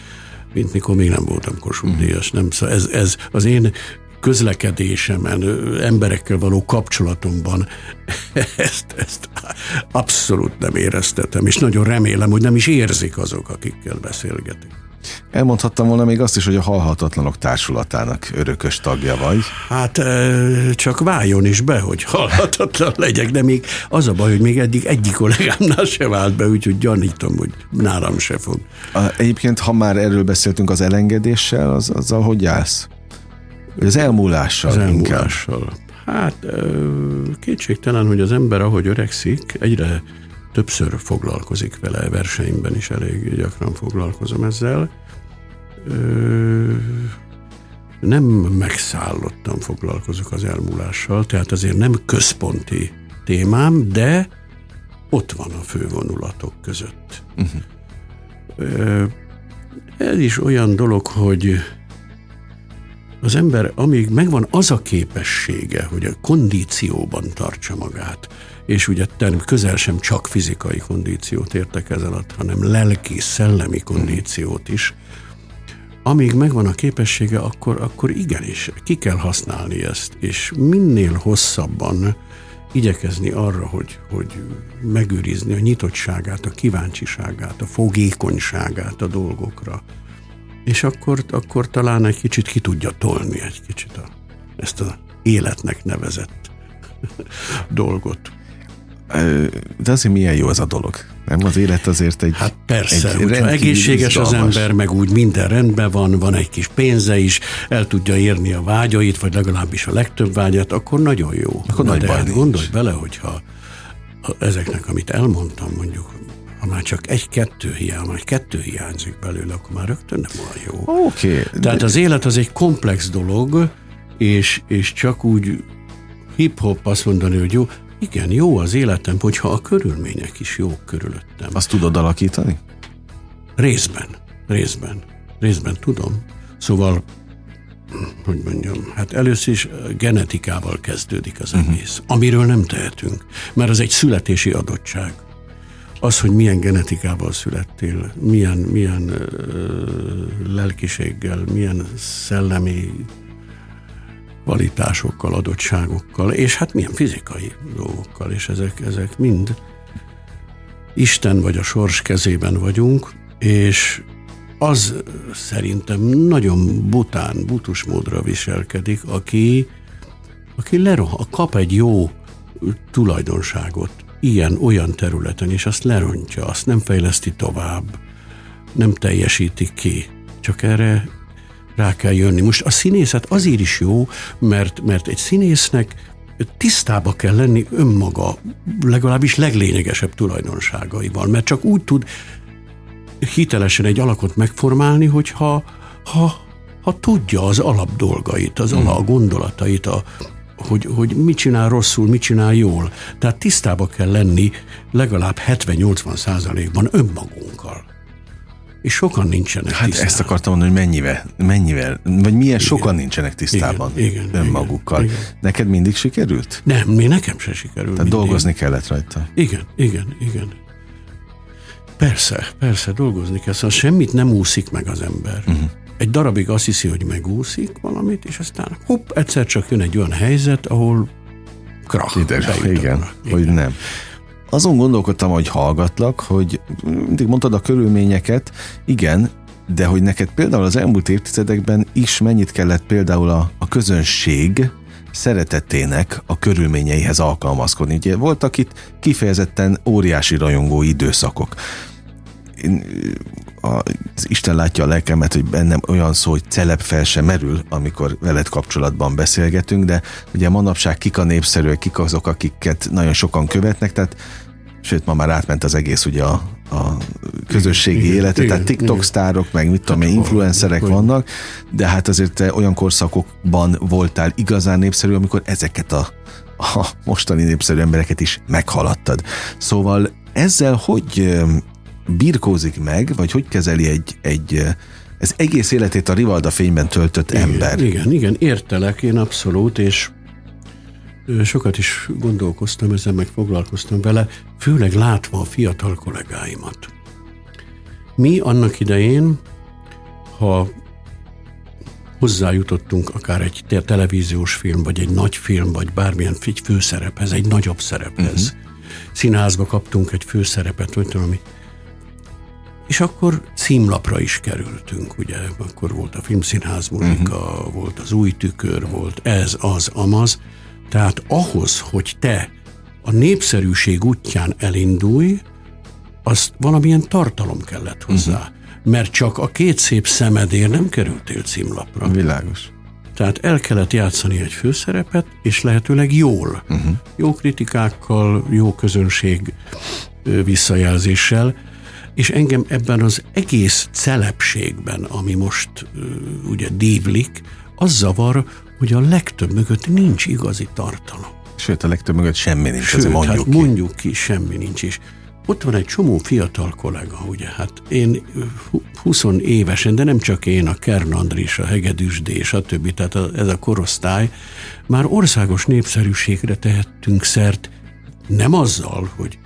mint mikor még nem voltam Kossuth díjas. Nem, ez, ez az én közlekedésemen, emberekkel való kapcsolatomban ezt, ezt abszolút nem éreztetem, és nagyon remélem, hogy nem is érzik azok, akikkel beszélgetek. Elmondhattam volna még azt is, hogy a Halhatatlanok Társulatának örökös tagja vagy. Hát csak váljon is be, hogy halhatatlan legyek, de még az a baj, hogy még eddig egyik kollégámnál se vált be, úgyhogy gyanítom, hogy nálam se fog. Egyébként, ha már erről beszéltünk az elengedéssel, az, azzal hogy állsz? Az elmúlással Az elmúlással. Inkább. Hát kétségtelen, hogy az ember, ahogy öregszik, egyre többször foglalkozik vele, versenyben is elég gyakran foglalkozom ezzel. Nem megszállottan foglalkozok az elmúlással, tehát azért nem központi témám, de ott van a fővonulatok között. Uh-huh. Ez is olyan dolog, hogy az ember, amíg megvan az a képessége, hogy a kondícióban tartsa magát, és ugye term közel sem csak fizikai kondíciót értek ez alatt, hanem lelki, szellemi kondíciót is, amíg megvan a képessége, akkor, akkor igenis ki kell használni ezt, és minél hosszabban igyekezni arra, hogy, hogy megőrizni a nyitottságát, a kíváncsiságát, a fogékonyságát a dolgokra. És akkor, akkor talán egy kicsit ki tudja tolni egy kicsit a, ezt az életnek nevezett dolgot. De azért milyen jó az a dolog. Nem az élet azért egy Hát persze, egy hogyha egészséges az ember, meg úgy minden rendben van, van egy kis pénze is, el tudja érni a vágyait, vagy legalábbis a legtöbb vágyat, akkor nagyon jó. Akkor Na, nagy baj hát gondolj bele, hogyha ezeknek, amit elmondtam, mondjuk ha már csak egy-kettő hiány, vagy kettő hiányzik belőle, akkor már rögtön nem olyan jó. Oké. Okay, Tehát de... az élet az egy komplex dolog, és, és csak úgy hip-hop azt mondani, hogy jó, igen, jó az életem, hogyha a körülmények is jók körülöttem. Azt tudod alakítani? Részben, részben, részben tudom. Szóval, hogy mondjam, hát először is genetikával kezdődik az uh-huh. egész, amiről nem tehetünk, mert az egy születési adottság. Az, hogy milyen genetikával születtél, milyen, milyen ö, lelkiséggel, milyen szellemi kvalitásokkal, adottságokkal, és hát milyen fizikai dolgokkal, és ezek, ezek mind Isten vagy a sors kezében vagyunk, és az szerintem nagyon bután, butus módra viselkedik, aki, aki leroh, kap egy jó tulajdonságot ilyen-olyan területen, és azt lerontja, azt nem fejleszti tovább, nem teljesíti ki. Csak erre rá kell jönni. Most a színészet azért is jó, mert, mert egy színésznek tisztába kell lenni önmaga legalábbis leglényegesebb tulajdonságaival, mert csak úgy tud hitelesen egy alakot megformálni, hogyha ha, ha tudja az alap dolgait, az hmm. alap gondolatait, a, hogy, hogy mit csinál rosszul, mit csinál jól. Tehát tisztába kell lenni legalább 70-80 százalékban önmagunkkal és sokan nincsenek Hát tisztában. ezt akartam mondani, hogy mennyivel, mennyivel, vagy milyen igen. sokan nincsenek tisztában igen, igen, önmagukkal. Igen, igen. Neked mindig sikerült? Nem, mi nekem se sikerült. Tehát mindig. dolgozni kellett rajta. Igen, igen, igen. Persze, persze, dolgozni kell. Szóval semmit nem úszik meg az ember. Uh-huh. Egy darabig azt hiszi, hogy megúszik valamit, és aztán hopp, egyszer csak jön egy olyan helyzet, ahol krach. Igen, igen, hogy nem azon gondolkodtam, hogy hallgatlak, hogy mindig mondtad a körülményeket, igen, de hogy neked például az elmúlt évtizedekben is mennyit kellett például a, a közönség szeretetének a körülményeihez alkalmazkodni. Ugye voltak itt kifejezetten óriási rajongó időszakok. Én, az Isten látja a lelkemet, hogy bennem olyan szó, hogy celeb fel sem merül, amikor veled kapcsolatban beszélgetünk, de ugye manapság kik a népszerűek, kik azok, akiket nagyon sokan követnek, tehát sőt, ma már átment az egész ugye a, a közösségi igen, életet, igen, tehát TikTok igen. sztárok, meg mit tudom én, hát, influencerek hogy, vannak, de hát azért olyan korszakokban voltál igazán népszerű, amikor ezeket a, a mostani népszerű embereket is meghaladtad. Szóval ezzel hogy birkózik meg, vagy hogy kezeli egy, egy ez egész életét a Rivalda fényben töltött igen, ember. Igen, igen, értelek én abszolút, és sokat is gondolkoztam ezen, meg foglalkoztam vele, főleg látva a fiatal kollégáimat. Mi annak idején, ha hozzájutottunk akár egy televíziós film, vagy egy nagy film, vagy bármilyen főszerephez, egy nagyobb szerephez. Uh-huh. Színházba kaptunk egy főszerepet, vagy tudom, ami és akkor címlapra is kerültünk, ugye, akkor volt a filmszínház muzika, uh-huh. volt az új tükör, volt ez, az, amaz. Tehát ahhoz, hogy te a népszerűség útján elindulj, azt valamilyen tartalom kellett hozzá. Uh-huh. Mert csak a két szép szemedér nem kerültél címlapra. Világos. Tehát el kellett játszani egy főszerepet, és lehetőleg jól. Uh-huh. Jó kritikákkal, jó közönség visszajelzéssel, és engem ebben az egész celepségben, ami most ugye dívlik, az zavar, hogy a legtöbb mögött nincs igazi tartalom. Sőt, a legtöbb mögött semmi nincs, Sőt, mondjuk hát ki. mondjuk ki, semmi nincs is. ott van egy csomó fiatal kollega, ugye, hát én 20 évesen, de nem csak én, a Kern Andris, a Hegedűsdé, stb. Tehát ez a korosztály, már országos népszerűségre tehettünk szert, nem azzal, hogy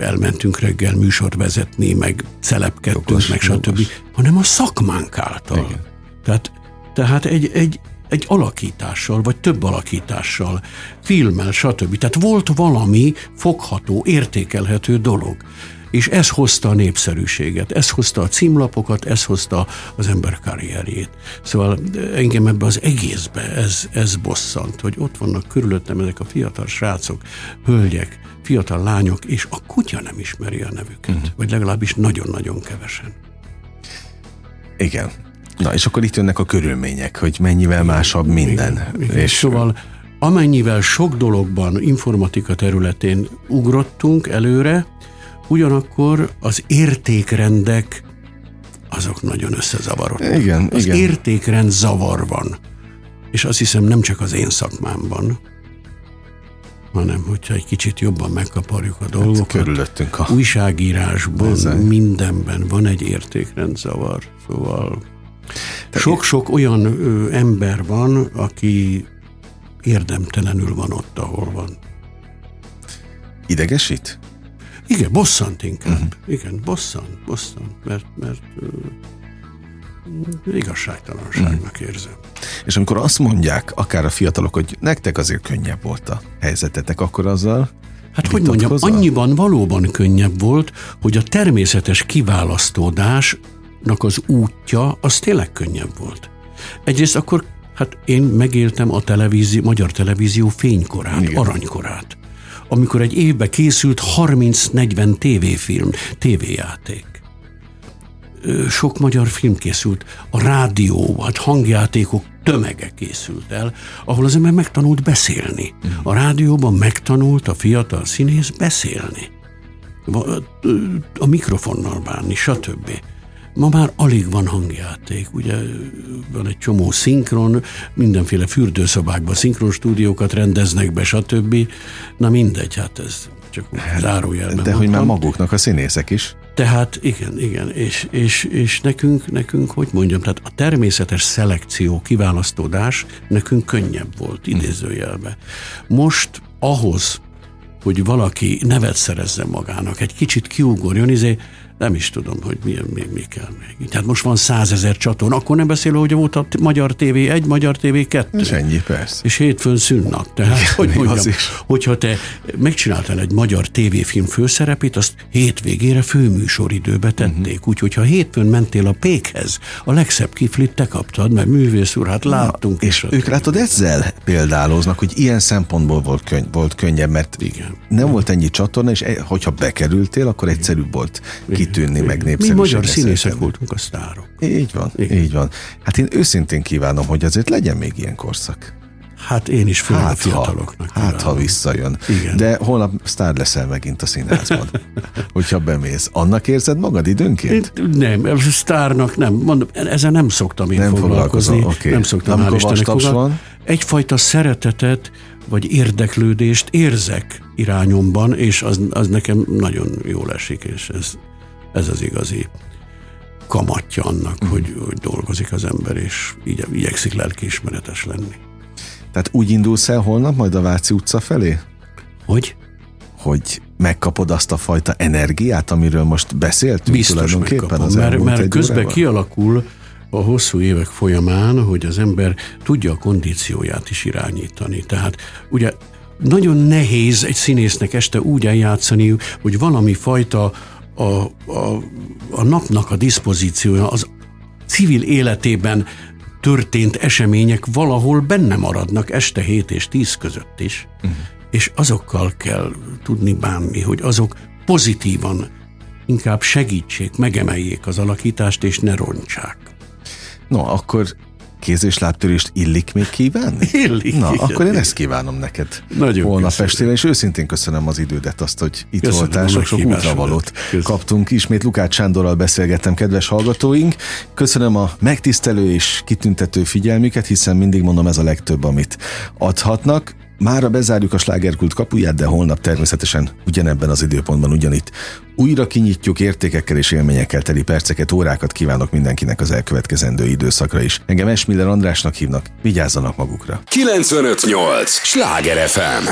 elmentünk reggel műsort vezetni, meg szelepkedtünk, jogos, meg stb., jogos. hanem a szakmánk által. Igen. Tehát, tehát egy, egy, egy alakítással, vagy több alakítással, filmmel, stb. Tehát volt valami fogható, értékelhető dolog. És ez hozta a népszerűséget, ez hozta a címlapokat, ez hozta az ember karrierjét. Szóval engem ebbe az egészbe ez, ez bosszant, hogy ott vannak körülöttem ezek a fiatal srácok, hölgyek, fiatal lányok, és a kutya nem ismeri a nevüket, uh-huh. vagy legalábbis nagyon-nagyon kevesen. Igen. Na, és akkor itt jönnek a körülmények, hogy mennyivel másabb minden. Igen, igen. És szóval amennyivel sok dologban informatika területén ugrottunk előre, ugyanakkor az értékrendek azok nagyon összezavarodnak. Igen, az igen. értékrend zavar van. És azt hiszem nem csak az én szakmámban, hanem hogyha egy kicsit jobban megkaparjuk a hát dolgokat. Hát körülöttünk a... Újságírásban, Ezen. mindenben van egy értékrendzavar. Szóval sok-sok olyan ö, ember van, aki érdemtelenül van ott, ahol van. Idegesít? Igen, bosszant inkább. Uh-huh. Igen, bosszant, bosszant, mert, mert ö, igazságtalanságnak uh-huh. érzem. És amikor azt mondják, akár a fiatalok, hogy nektek azért könnyebb volt a helyzetetek, akkor azzal Hát hogy mondjam, annyiban valóban könnyebb volt, hogy a természetes kiválasztódásnak az útja az tényleg könnyebb volt. Egyrészt akkor, hát én megéltem a televízió, magyar televízió fénykorát, Igen. aranykorát, amikor egy évbe készült 30-40 tévéfilm, tévéjáték sok magyar film készült, a rádió, hát hangjátékok tömege készült el, ahol az ember megtanult beszélni. A rádióban megtanult a fiatal színész beszélni. A mikrofonnal bánni, stb. Ma már alig van hangjáték, ugye van egy csomó szinkron, mindenféle fürdőszobákban szinkron stúdiókat rendeznek be, stb. Na mindegy, hát ez csak hát, zárójelben. De hogy már maguknak a színészek is. Tehát igen, igen, és, és, és nekünk, nekünk, hogy mondjam, tehát a természetes szelekció, kiválasztódás nekünk könnyebb volt, idézőjelbe. Most ahhoz, hogy valaki nevet szerezzen magának, egy kicsit kiugorjon, izé, nem is tudom, hogy mi, mi, mi kell még. Tehát most van százezer csatorna, akkor nem beszélő, hogy volt a Magyar TV 1, Magyar TV 2. És ennyi, persze. És hétfőn szünnap. Tehát, Igen, hogy mondjam, is. hogyha te megcsináltál egy magyar tévéfilm főszerepét, azt hétvégére főműsoridőbe tették. Uh-huh. Úgyhogy ha hétfőn mentél a pékhez, a legszebb kiflit te kaptad, mert művész úr, hát láttunk. Na, és ők látod ezzel példáloznak, hogy ilyen szempontból volt, könny- volt könnyebb, mert Igen. nem Igen. volt ennyi csatorna, és e- hogyha bekerültél, akkor egyszerűbb volt Igen kitűnni, meg népszerűség. Mi magyar színészek voltunk a sztárok. Így van, Igen. így van. Hát én őszintén kívánom, hogy azért legyen még ilyen korszak. Hát én is főleg hát, a fiataloknak. Ha, hát, ha visszajön. Igen. De holnap sztár leszel megint a színházban, hogyha bemész. Annak érzed magad időnként? Én, nem, sztárnak nem. Mondom, ezen nem szoktam én nem foglalkozni. Okay. Nem szoktam, hál' Istennek van? Egyfajta szeretetet, vagy érdeklődést érzek irányomban, és az, az nekem nagyon jól esik, és ez ez az igazi kamatja annak, mm. hogy, hogy dolgozik az ember, és így igyekszik lelkiismeretes lenni. Tehát úgy indulsz el holnap majd a Váci utca felé? Hogy? Hogy megkapod azt a fajta energiát, amiről most beszéltünk Biztos tulajdonképpen az mert, mert közben órában? kialakul a hosszú évek folyamán, hogy az ember tudja a kondícióját is irányítani. Tehát ugye nagyon nehéz egy színésznek este úgy eljátszani, hogy valami fajta a, a, a napnak a diszpozíciója, az civil életében történt események valahol benne maradnak este 7 és 10 között is, uh-huh. és azokkal kell tudni bánni, hogy azok pozitívan inkább segítsék, megemeljék az alakítást, és ne rontsák. No, akkor kéz- és lábtörést illik még kívánni? Illik. Na, igen, akkor én ezt kívánom neked. Nagyon Holnap estére, és őszintén köszönöm az idődet, azt, hogy itt köszönöm voltál, sok sok útravalót kaptunk. Ismét Lukács Sándorral beszélgettem, kedves hallgatóink. Köszönöm a megtisztelő és kitüntető figyelmüket, hiszen mindig mondom, ez a legtöbb, amit adhatnak Mára bezárjuk a slágerkult kapuját, de holnap természetesen ugyanebben az időpontban ugyanitt újra kinyitjuk értékekkel és élményekkel teli perceket, órákat kívánok mindenkinek az elkövetkezendő időszakra is. Engem Esmiller Andrásnak hívnak, vigyázzanak magukra. 958! Sláger FM!